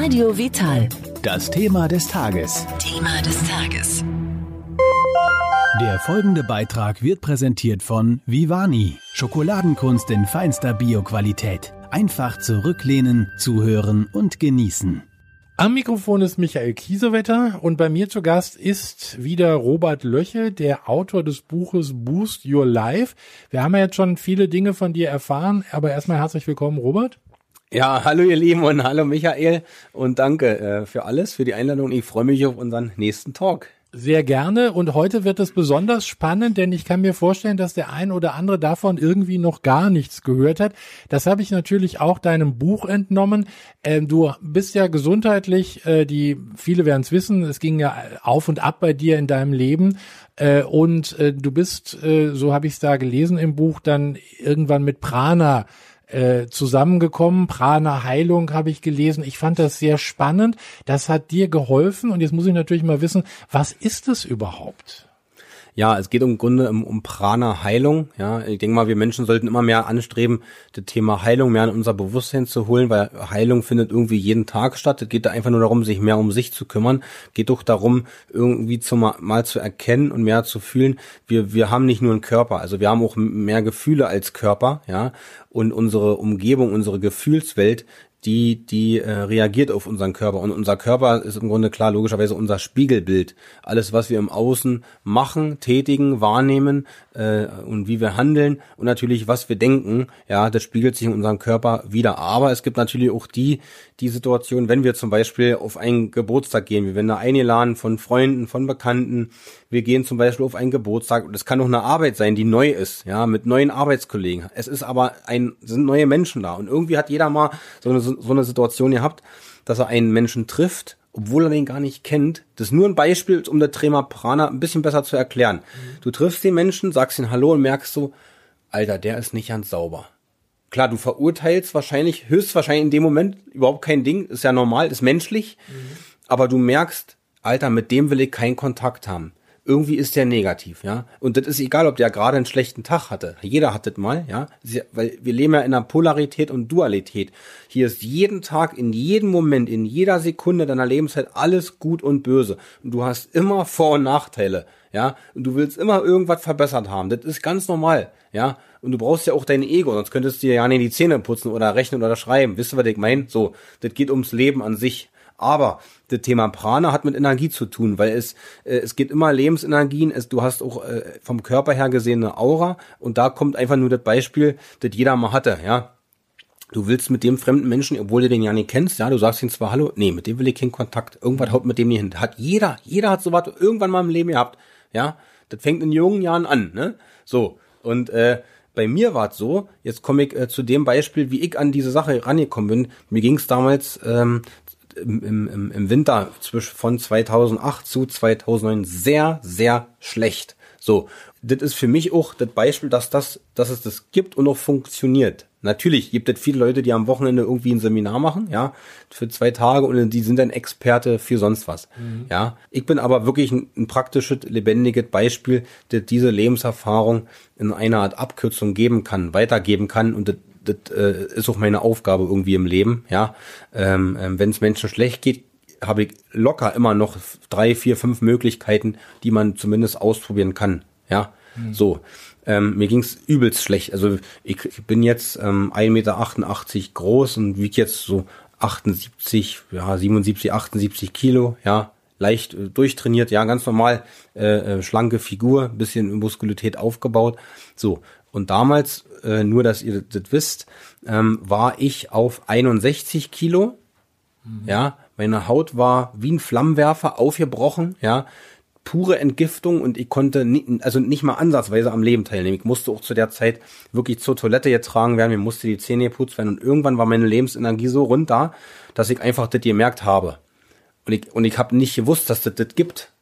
Radio Vital. Das Thema des Tages. Thema des Tages. Der folgende Beitrag wird präsentiert von Vivani. Schokoladenkunst in feinster Bioqualität. Einfach zurücklehnen, zuhören und genießen. Am Mikrofon ist Michael Kiesewetter und bei mir zu Gast ist wieder Robert Löche, der Autor des Buches Boost Your Life. Wir haben ja jetzt schon viele Dinge von dir erfahren, aber erstmal herzlich willkommen, Robert. Ja, hallo ihr Lieben und hallo Michael und danke äh, für alles, für die Einladung. Ich freue mich auf unseren nächsten Talk. Sehr gerne. Und heute wird es besonders spannend, denn ich kann mir vorstellen, dass der ein oder andere davon irgendwie noch gar nichts gehört hat. Das habe ich natürlich auch deinem Buch entnommen. Ähm, du bist ja gesundheitlich, äh, die viele werden es wissen, es ging ja auf und ab bei dir in deinem Leben. Äh, und äh, du bist, äh, so habe ich es da gelesen im Buch, dann irgendwann mit Prana äh, zusammengekommen. Prana Heilung habe ich gelesen. Ich fand das sehr spannend. Das hat dir geholfen. Und jetzt muss ich natürlich mal wissen, was ist es überhaupt? Ja, es geht im Grunde um, um Prana-Heilung. Ja, ich denke mal, wir Menschen sollten immer mehr anstreben, das Thema Heilung mehr in unser Bewusstsein zu holen, weil Heilung findet irgendwie jeden Tag statt. Es geht da einfach nur darum, sich mehr um sich zu kümmern. Geht doch darum, irgendwie zum, mal zu erkennen und mehr zu fühlen. Wir, wir haben nicht nur einen Körper, also wir haben auch mehr Gefühle als Körper, ja. Und unsere Umgebung, unsere Gefühlswelt die, die äh, reagiert auf unseren Körper. Und unser Körper ist im Grunde klar, logischerweise unser Spiegelbild. Alles, was wir im Außen machen, tätigen, wahrnehmen äh, und wie wir handeln und natürlich, was wir denken, ja, das spiegelt sich in unserem Körper wieder. Aber es gibt natürlich auch die, die Situation, wenn wir zum Beispiel auf einen Geburtstag gehen, wir werden da eingeladen von Freunden, von Bekannten, wir gehen zum Beispiel auf einen Geburtstag und es kann auch eine Arbeit sein, die neu ist, ja, mit neuen Arbeitskollegen. Es ist aber ein, sind neue Menschen da und irgendwie hat jeder mal so eine, so eine Situation gehabt, dass er einen Menschen trifft, obwohl er den gar nicht kennt. Das ist nur ein Beispiel, um der Trema Prana ein bisschen besser zu erklären. Mhm. Du triffst den Menschen, sagst ihn Hallo und merkst so, Alter, der ist nicht ganz sauber klar, du verurteilst wahrscheinlich, höchstwahrscheinlich in dem Moment überhaupt kein Ding, ist ja normal, ist menschlich, mhm. aber du merkst, Alter, mit dem will ich keinen Kontakt haben. Irgendwie ist der negativ, ja. Und das ist egal, ob der gerade einen schlechten Tag hatte. Jeder hat das mal, ja. Weil wir leben ja in einer Polarität und Dualität. Hier ist jeden Tag, in jedem Moment, in jeder Sekunde deiner Lebenszeit alles gut und böse. Und du hast immer Vor- und Nachteile, ja. Und du willst immer irgendwas verbessert haben. Das ist ganz normal, ja. Und du brauchst ja auch dein Ego, sonst könntest du dir ja nicht die Zähne putzen oder rechnen oder schreiben. Wisst ihr, was ich meine? So, das geht ums Leben an sich. Aber das Thema Prana hat mit Energie zu tun, weil es äh, es geht immer Lebensenergien. Es, du hast auch äh, vom Körper her gesehen eine Aura und da kommt einfach nur das Beispiel, das jeder mal hatte, ja. Du willst mit dem fremden Menschen, obwohl du den ja nicht kennst, ja, du sagst ihm zwar Hallo, nee, mit dem will ich keinen Kontakt. Irgendwas haut mit dem nicht hin. Hat jeder, jeder hat sowas irgendwann mal im Leben gehabt, ja. Das fängt in jungen Jahren an, ne? So und äh, bei mir war es so, jetzt komme ich äh, zu dem Beispiel, wie ich an diese Sache rangekommen bin. Mir ging es damals ähm, im, im, im Winter zwischen von 2008 zu 2009 sehr, sehr schlecht. So, das ist für mich auch das Beispiel, dass das, dass es das gibt und auch funktioniert. Natürlich gibt es viele Leute, die am Wochenende irgendwie ein Seminar machen, ja, für zwei Tage und die sind dann Experte für sonst was. Mhm. Ja, ich bin aber wirklich ein, ein, praktisches, lebendiges Beispiel, das diese Lebenserfahrung in einer Art Abkürzung geben kann, weitergeben kann und das, das äh, ist auch meine Aufgabe irgendwie im Leben, ja. Ähm, ähm, Wenn es Menschen schlecht geht, habe ich locker immer noch drei, vier, fünf Möglichkeiten, die man zumindest ausprobieren kann, ja. Mhm. So. Ähm, mir ging's übelst schlecht. Also ich, ich bin jetzt ähm, 1,88 Meter groß und wiege jetzt so 78, ja, 77, 78 Kilo, ja, leicht äh, durchtrainiert, ja, ganz normal, äh, äh, schlanke Figur, bisschen Muskulität aufgebaut. So, und damals, äh, nur dass ihr das wisst, ähm, war ich auf 61 Kilo, mhm. ja, meine Haut war wie ein Flammenwerfer aufgebrochen, ja, pure Entgiftung und ich konnte nie, also nicht mal ansatzweise am Leben teilnehmen. Ich musste auch zu der Zeit wirklich zur Toilette getragen werden, mir musste die Zähne geputzt werden und irgendwann war meine Lebensenergie so runter, dass ich einfach das gemerkt habe. Und ich, und ich habe nicht gewusst, dass das das gibt,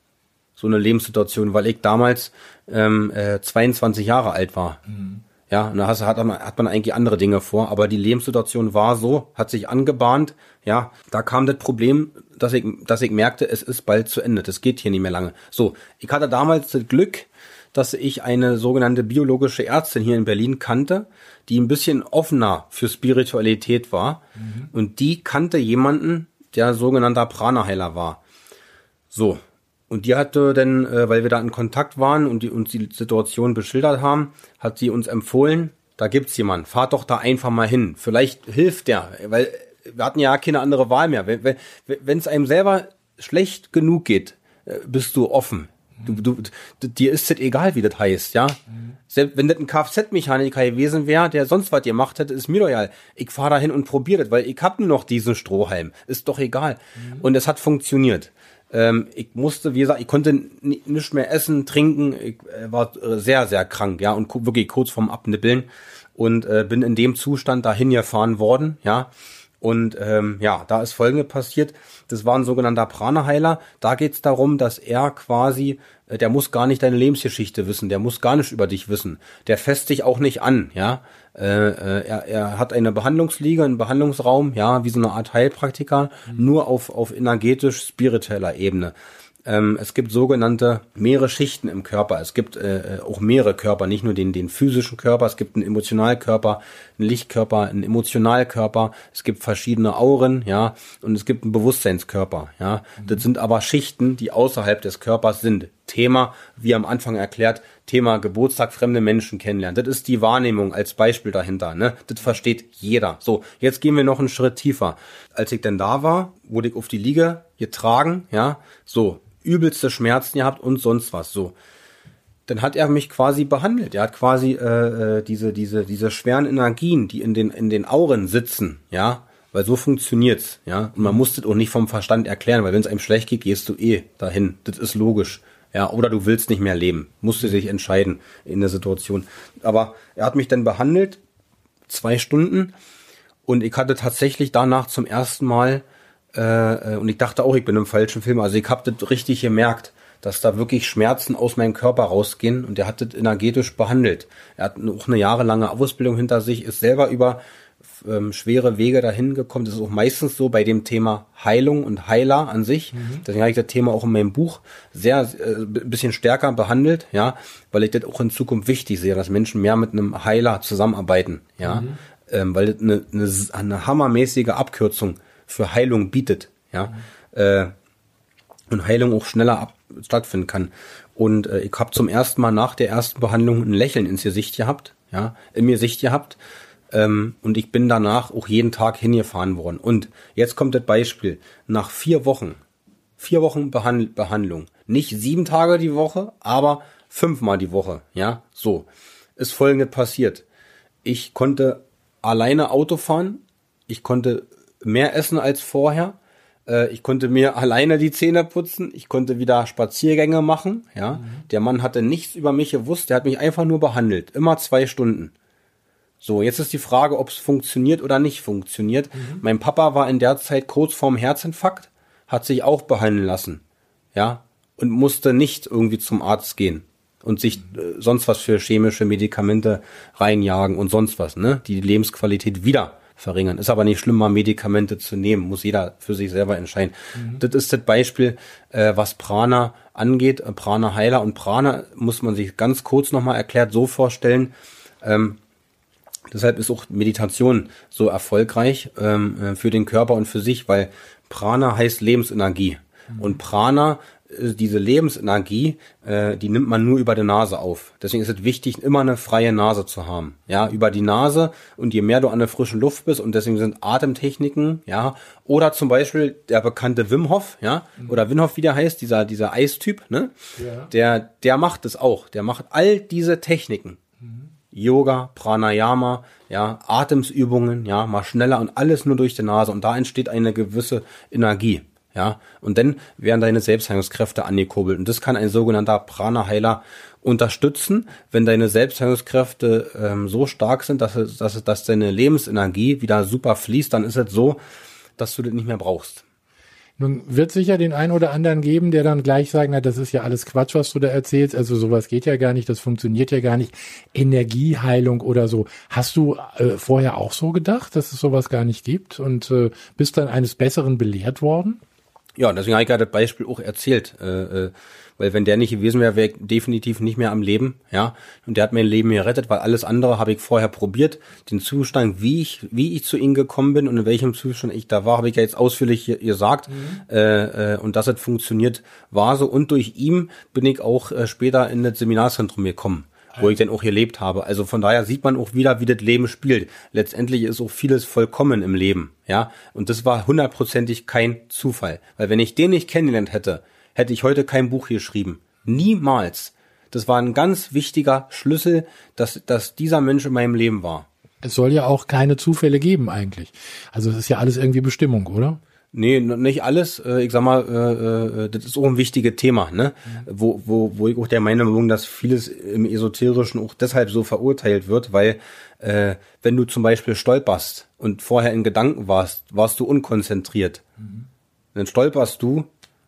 so eine Lebenssituation, weil ich damals ähm, äh, 22 Jahre alt war. Mhm. Ja, und da hat, hat, man, hat man eigentlich andere Dinge vor, aber die Lebenssituation war so, hat sich angebahnt, ja, da kam das Problem dass ich, dass ich merkte, es ist bald zu Ende. Das geht hier nicht mehr lange. So, ich hatte damals das Glück, dass ich eine sogenannte biologische Ärztin hier in Berlin kannte, die ein bisschen offener für Spiritualität war. Mhm. Und die kannte jemanden, der sogenannter Prana-Heiler war. So. Und die hatte dann, äh, weil wir da in Kontakt waren und die uns die Situation beschildert haben, hat sie uns empfohlen, da gibt's jemanden, fahrt doch da einfach mal hin. Vielleicht hilft der, weil wir hatten ja keine andere Wahl mehr. Wenn es einem selber schlecht genug geht, äh, bist du offen. Du, du, dir ist es egal, wie das heißt, ja. Selbst wenn das ein Kfz-Mechaniker gewesen wäre, der sonst was gemacht hätte, ist mir doch egal. Ich fahre da hin und probiere das, weil ich hab nur noch diesen Strohhalm. Ist doch egal. Mhm. Und es hat funktioniert. Ähm, ich musste, wie gesagt, ich konnte nicht mehr essen, trinken. Ich äh, war sehr, sehr krank, ja, und wirklich kurz vorm Abnippeln. Und äh, bin in dem Zustand dahin gefahren worden, ja. Und ähm, ja, da ist Folgendes passiert. Das war ein sogenannter Prana-Heiler. Da geht es darum, dass er quasi, äh, der muss gar nicht deine Lebensgeschichte wissen, der muss gar nicht über dich wissen. Der fässt dich auch nicht an, ja. Äh, äh, er, er hat eine Behandlungsliege, einen Behandlungsraum, ja, wie so eine Art Heilpraktiker, mhm. nur auf, auf energetisch-spiritueller Ebene. Ähm, es gibt sogenannte mehrere Schichten im Körper. Es gibt äh, auch mehrere Körper, nicht nur den, den physischen Körper. Es gibt einen Emotionalkörper, einen Lichtkörper, einen Emotionalkörper. Es gibt verschiedene Auren, ja, und es gibt einen Bewusstseinskörper, ja. Mhm. Das sind aber Schichten, die außerhalb des Körpers sind. Thema, wie am Anfang erklärt, Thema Geburtstag fremde Menschen kennenlernen. Das ist die Wahrnehmung als Beispiel dahinter. Ne? Das versteht jeder. So, jetzt gehen wir noch einen Schritt tiefer. Als ich denn da war, wurde ich auf die Liege getragen, ja, so, übelste Schmerzen gehabt und sonst was. So. Dann hat er mich quasi behandelt. Er hat quasi äh, äh, diese, diese, diese schweren Energien, die in den, in den Auren sitzen, ja, weil so funktioniert's, ja. Und man muss das auch nicht vom Verstand erklären, weil wenn es einem schlecht geht, gehst du eh dahin. Das ist logisch. Ja, oder du willst nicht mehr leben. Musst du dich entscheiden in der Situation. Aber er hat mich dann behandelt, zwei Stunden, und ich hatte tatsächlich danach zum ersten Mal äh, äh, und ich dachte auch, ich bin im falschen Film. Also ich habe das richtig gemerkt, dass da wirklich Schmerzen aus meinem Körper rausgehen und der hat das energetisch behandelt. Er hat auch eine jahrelange Ausbildung hinter sich, ist selber über ähm, schwere Wege dahin gekommen. Das ist auch meistens so bei dem Thema Heilung und Heiler an sich. Mhm. Deswegen habe ich das Thema auch in meinem Buch sehr äh, bisschen stärker behandelt, ja, weil ich das auch in Zukunft wichtig sehe, dass Menschen mehr mit einem Heiler zusammenarbeiten, ja, mhm. ähm, weil das eine, eine, eine hammermäßige Abkürzung für Heilung bietet, ja, mhm. äh, und Heilung auch schneller ab, stattfinden kann. Und äh, ich habe zum ersten Mal nach der ersten Behandlung ein Lächeln ins Gesicht gehabt, ja, in mir Sicht gehabt. Ähm, und ich bin danach auch jeden Tag hingefahren worden. Und jetzt kommt das Beispiel. Nach vier Wochen, vier Wochen Behand Behandlung, nicht sieben Tage die Woche, aber fünfmal die Woche, ja, so, ist folgendes passiert. Ich konnte alleine Auto fahren, ich konnte mehr essen als vorher. Äh, ich konnte mir alleine die Zähne putzen. Ich konnte wieder Spaziergänge machen. Ja, mhm. der Mann hatte nichts über mich gewusst. Der hat mich einfach nur behandelt. Immer zwei Stunden. So, jetzt ist die Frage, ob es funktioniert oder nicht funktioniert. Mhm. Mein Papa war in der Zeit kurz vorm Herzinfarkt, hat sich auch behandeln lassen. Ja, und musste nicht irgendwie zum Arzt gehen und sich äh, sonst was für chemische Medikamente reinjagen und sonst was, ne? Die Lebensqualität wieder verringern. Ist aber nicht schlimm, mal Medikamente zu nehmen, muss jeder für sich selber entscheiden. Mhm. Das ist das Beispiel, äh, was Prana angeht, äh, Prana Heiler und Prana muss man sich ganz kurz nochmal erklärt so vorstellen. Ähm, deshalb ist auch Meditation so erfolgreich ähm, äh, für den Körper und für sich, weil Prana heißt Lebensenergie. Mhm. Und Prana diese Lebensenergie, äh, die nimmt man nur über die Nase auf. Deswegen ist es wichtig, immer eine freie Nase zu haben. Ja, über die Nase und je mehr du an der frischen Luft bist und deswegen sind Atemtechniken, ja, oder zum Beispiel der bekannte Wim Hof, ja, mhm. oder Wim Hof, wie der heißt, dieser, dieser Eistyp, ne, ja. der, der macht es auch. Der macht all diese Techniken. Mhm. Yoga, Pranayama, ja, Atemsübungen, ja, mal schneller und alles nur durch die Nase und da entsteht eine gewisse Energie. Ja, und dann werden deine Selbstheilungskräfte angekurbelt. Und das kann ein sogenannter Prana-Heiler unterstützen, wenn deine Selbstheilungskräfte ähm, so stark sind, dass, es, dass, es, dass deine Lebensenergie wieder super fließt, dann ist es so, dass du das nicht mehr brauchst. Nun wird sicher den einen oder anderen geben, der dann gleich sagen, na, das ist ja alles Quatsch, was du da erzählst. Also sowas geht ja gar nicht, das funktioniert ja gar nicht. Energieheilung oder so. Hast du äh, vorher auch so gedacht, dass es sowas gar nicht gibt und äh, bist dann eines Besseren belehrt worden? Ja, deswegen habe ich gerade das Beispiel auch erzählt. Äh, äh, weil wenn der nicht gewesen wäre, wäre ich definitiv nicht mehr am Leben, ja. Und der hat mein Leben gerettet, weil alles andere habe ich vorher probiert. Den Zustand, wie ich, wie ich zu ihm gekommen bin und in welchem Zustand ich da war, habe ich ja jetzt ausführlich gesagt. Mhm. Äh, äh, und dass es funktioniert, war so. Und durch ihn bin ich auch äh, später in das Seminarzentrum gekommen wo ich dann auch gelebt habe. Also von daher sieht man auch wieder, wie das Leben spielt. Letztendlich ist auch vieles vollkommen im Leben, ja. Und das war hundertprozentig kein Zufall. Weil wenn ich den nicht kennengelernt hätte, hätte ich heute kein Buch geschrieben. Niemals. Das war ein ganz wichtiger Schlüssel, dass, dass dieser Mensch in meinem Leben war. Es soll ja auch keine Zufälle geben eigentlich. Also es ist ja alles irgendwie Bestimmung, oder? Nee, nicht alles. Äh, ich sag mal, äh, äh, das ist auch ein wichtiges Thema, ne? Mhm. Wo, wo, wo ich auch der Meinung bin, dass vieles im Esoterischen auch deshalb so verurteilt wird, weil äh, wenn du zum Beispiel stolperst und vorher in Gedanken warst, warst du unkonzentriert. Mhm. Dann stolperst du,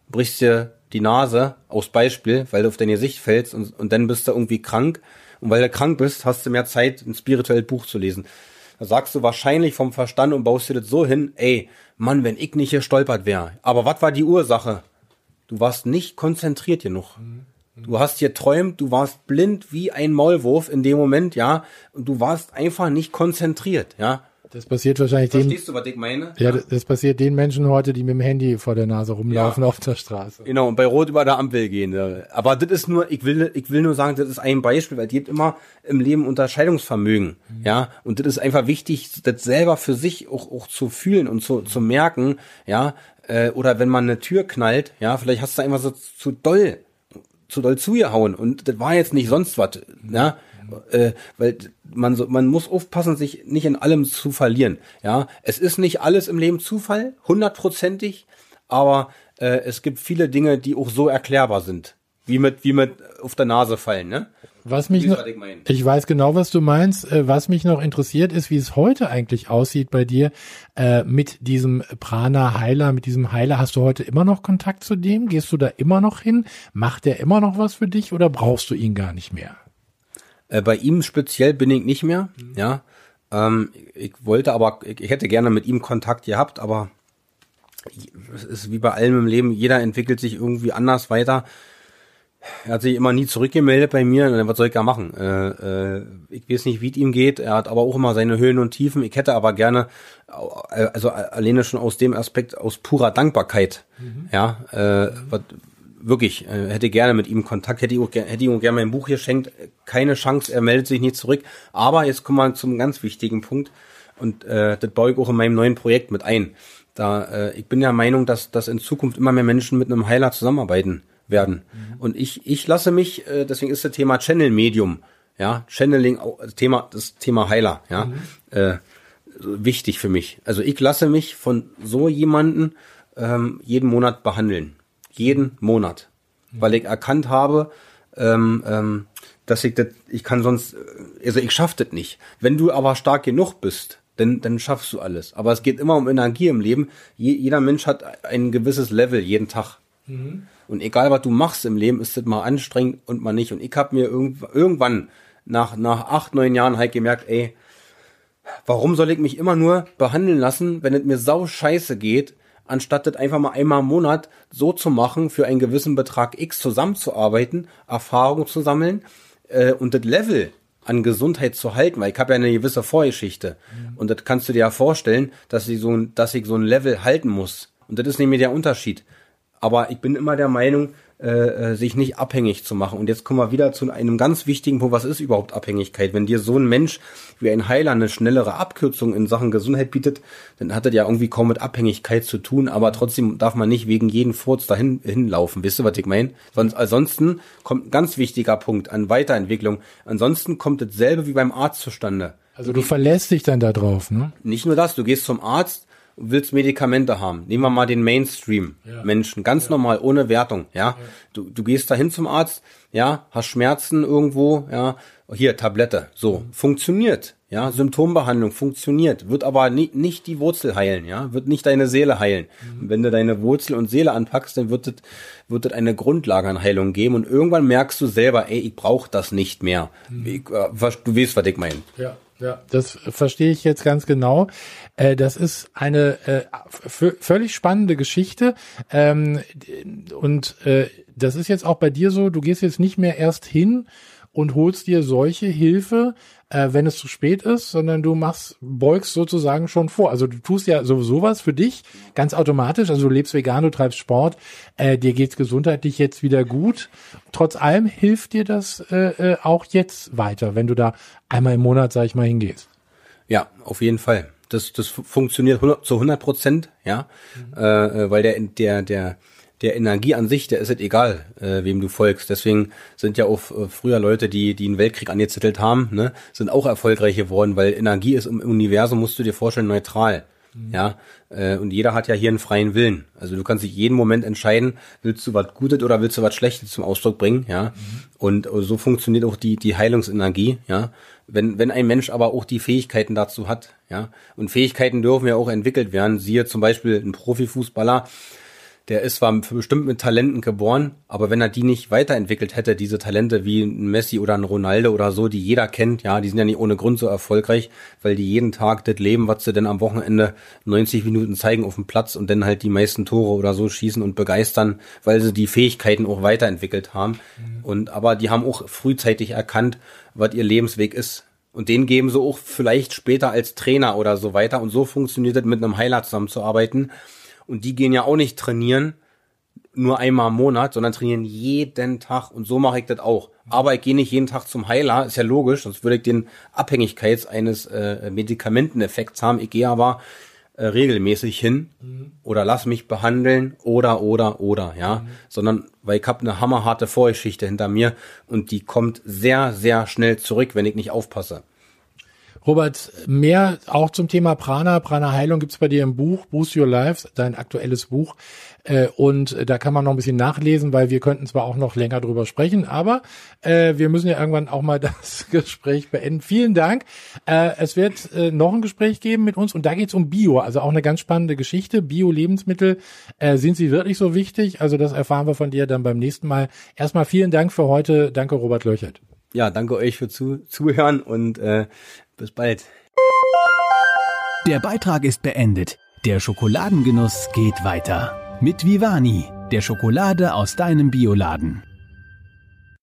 brichst dir die Nase aus Beispiel, weil du auf dein Gesicht fällst und, und dann bist du irgendwie krank. Und weil du krank bist, hast du mehr Zeit, ein spirituelles Buch zu lesen. Da sagst du wahrscheinlich vom Verstand und baust dir das so hin, ey, Mann, wenn ich nicht gestolpert wäre. Aber was war die Ursache? Du warst nicht konzentriert genug. Du hast hier träumt, du warst blind wie ein Maulwurf in dem Moment, ja, und du warst einfach nicht konzentriert, ja. Das passiert wahrscheinlich Verstehst den. Verstehst du, was ich meine? Ja, das, das passiert den Menschen heute, die mit dem Handy vor der Nase rumlaufen ja. auf der Straße. Genau, und bei Rot über der Ampel gehen. Aber das ist nur, ich will, ich will nur sagen, das ist ein Beispiel, weil die gibt immer im Leben Unterscheidungsvermögen. Mhm. Ja, und das ist einfach wichtig, das selber für sich auch, auch zu fühlen und zu, zu merken, ja, äh, oder wenn man eine Tür knallt, ja, vielleicht hast du einfach so zu doll, zu doll zugehauen und das war jetzt nicht sonst was, ja äh, weil man so, man muss aufpassen, sich nicht in allem zu verlieren. Ja, es ist nicht alles im Leben Zufall, hundertprozentig, aber äh, es gibt viele Dinge, die auch so erklärbar sind, wie mit wie mit auf der Nase fallen, ne? Was mich noch, ich weiß genau, was du meinst. Äh, was mich noch interessiert, ist, wie es heute eigentlich aussieht bei dir äh, mit diesem Prana Heiler, mit diesem Heiler. Hast du heute immer noch Kontakt zu dem? Gehst du da immer noch hin? Macht er immer noch was für dich oder brauchst du ihn gar nicht mehr? Äh, bei ihm speziell bin ich nicht mehr, mhm. ja. Ähm, ich wollte aber, ich, ich hätte gerne mit ihm Kontakt gehabt, aber es ist wie bei allem im Leben, jeder entwickelt sich irgendwie anders weiter. Er hat sich immer nie zurückgemeldet bei mir, was soll ich da machen? Äh, äh, ich weiß nicht, wie es ihm geht. Er hat aber auch immer seine Höhen und Tiefen. Ich hätte aber gerne, äh, also alleine schon aus dem Aspekt, aus purer Dankbarkeit, mhm. ja, äh, was, wirklich, äh, hätte gerne mit ihm Kontakt, hätte ihm, hätte ihm gerne mein Buch geschenkt, keine Chance, er meldet sich nicht zurück. Aber jetzt kommen wir zum ganz wichtigen Punkt und äh, das baue ich auch in meinem neuen Projekt mit ein. Da, äh, ich bin der Meinung, dass, dass in Zukunft immer mehr Menschen mit einem Heiler zusammenarbeiten werden. Mhm. Und ich, ich lasse mich, äh, deswegen ist das Thema Channel Medium, ja, Channeling, Thema, das Thema Heiler, ja, mhm. äh, wichtig für mich. Also ich lasse mich von so jemanden ähm, jeden Monat behandeln jeden Monat, weil ich erkannt habe, ähm, ähm, dass ich das, ich kann sonst, also ich schaff das nicht. Wenn du aber stark genug bist, dann, dann schaffst du alles. Aber es geht immer um Energie im Leben. Je, jeder Mensch hat ein gewisses Level jeden Tag. Mhm. Und egal was du machst im Leben, ist das mal anstrengend und mal nicht. Und ich habe mir irgend, irgendwann nach, nach acht, neun Jahren halt gemerkt, ey, warum soll ich mich immer nur behandeln lassen, wenn es mir sau scheiße geht anstatt das einfach mal einmal im Monat so zu machen, für einen gewissen Betrag X zusammenzuarbeiten, Erfahrung zu sammeln äh, und das Level an Gesundheit zu halten, weil ich habe ja eine gewisse Vorgeschichte. Mhm. Und das kannst du dir ja vorstellen, dass ich, so dass ich so ein Level halten muss. Und das ist nämlich der Unterschied. Aber ich bin immer der Meinung, äh, äh, sich nicht abhängig zu machen. Und jetzt kommen wir wieder zu einem ganz wichtigen Punkt, was ist überhaupt Abhängigkeit? Wenn dir so ein Mensch wie ein Heiler eine schnellere Abkürzung in Sachen Gesundheit bietet, dann hat das ja irgendwie kaum mit Abhängigkeit zu tun, aber trotzdem darf man nicht wegen jeden Furz dahin hinlaufen. Wisst ihr, was ich meine? Sonst, ansonsten kommt ein ganz wichtiger Punkt an Weiterentwicklung. Ansonsten kommt dasselbe wie beim Arzt zustande. Also du verlässt dich dann da drauf, ne? Nicht nur das, du gehst zum Arzt, willst Medikamente haben. Nehmen wir mal den Mainstream-Menschen, ganz ja. normal, ohne Wertung, ja? ja. Du, du gehst dahin zum Arzt, ja, hast Schmerzen irgendwo, ja, hier, Tablette, so, mhm. funktioniert, ja, Symptombehandlung funktioniert, wird aber nie, nicht die Wurzel heilen, ja, wird nicht deine Seele heilen. Mhm. wenn du deine Wurzel und Seele anpackst, dann wird es wird es eine Grundlage an Heilung geben und irgendwann merkst du selber, ey, ich brauche das nicht mehr. Mhm. Ich, äh, du weißt, was ich meine. Ja. Ja, das verstehe ich jetzt ganz genau. Äh, das ist eine äh, völlig spannende Geschichte. Ähm, und äh, das ist jetzt auch bei dir so, du gehst jetzt nicht mehr erst hin und holst dir solche Hilfe, äh, wenn es zu spät ist, sondern du machst, beugst sozusagen schon vor. Also du tust ja sowieso was für dich, ganz automatisch. Also du lebst vegan, du treibst Sport, äh, dir geht's gesundheitlich jetzt wieder gut. Trotz allem hilft dir das äh, äh, auch jetzt weiter, wenn du da einmal im Monat, sag ich mal, hingehst. Ja, auf jeden Fall. Das, das funktioniert 100, zu 100 Prozent, ja, mhm. äh, weil der, der, der, der Energie an sich, der ist es egal, äh, wem du folgst. Deswegen sind ja auch äh, früher Leute, die, die einen Weltkrieg angezettelt haben, ne, sind auch erfolgreich geworden, weil Energie ist im Universum, musst du dir vorstellen, neutral. Mhm. Ja, äh, und jeder hat ja hier einen freien Willen. Also du kannst dich jeden Moment entscheiden, willst du was Gutes oder willst du was Schlechtes zum Ausdruck bringen, ja. Mhm. Und äh, so funktioniert auch die, die Heilungsenergie, ja. Wenn, wenn ein Mensch aber auch die Fähigkeiten dazu hat, ja. Und Fähigkeiten dürfen ja auch entwickelt werden. Siehe zum Beispiel ein Profifußballer, der ist zwar bestimmt mit Talenten geboren, aber wenn er die nicht weiterentwickelt hätte, diese Talente wie ein Messi oder ein Ronaldo oder so, die jeder kennt, ja, die sind ja nicht ohne Grund so erfolgreich, weil die jeden Tag das leben, was sie denn am Wochenende 90 Minuten zeigen auf dem Platz und dann halt die meisten Tore oder so schießen und begeistern, weil sie die Fähigkeiten auch weiterentwickelt haben. Mhm. Und aber die haben auch frühzeitig erkannt, was ihr Lebensweg ist. Und den geben sie auch vielleicht später als Trainer oder so weiter. Und so funktioniert es, mit einem Heiler zusammenzuarbeiten und die gehen ja auch nicht trainieren, nur einmal im Monat, sondern trainieren jeden Tag. Und so mache ich das auch. Aber ich gehe nicht jeden Tag zum Heiler, ist ja logisch, sonst würde ich den Abhängigkeits eines äh, Medikamenteneffekts haben. Ich gehe aber äh, regelmäßig hin mhm. oder lass mich behandeln oder oder oder ja, mhm. sondern weil ich habe eine hammerharte Vorgeschichte hinter mir und die kommt sehr sehr schnell zurück, wenn ich nicht aufpasse. Robert, mehr auch zum Thema Prana, Prana Heilung gibt's bei dir im Buch Boost Your Life, dein aktuelles Buch. Äh, und da kann man noch ein bisschen nachlesen, weil wir könnten zwar auch noch länger drüber sprechen, aber äh, wir müssen ja irgendwann auch mal das Gespräch beenden. Vielen Dank. Äh, es wird noch ein Gespräch geben mit uns und da geht's um Bio, also auch eine ganz spannende Geschichte. Bio-Lebensmittel, sind sie wirklich so wichtig? Also das erfahren wir von dir dann beim nächsten Mal. Erstmal vielen Dank für heute. Danke, Robert Löchert. Ja, danke euch für zu, Zuhören und äh, bis bald. Der Beitrag ist beendet. Der Schokoladengenuss geht weiter. Mit Vivani, der Schokolade aus deinem Bioladen.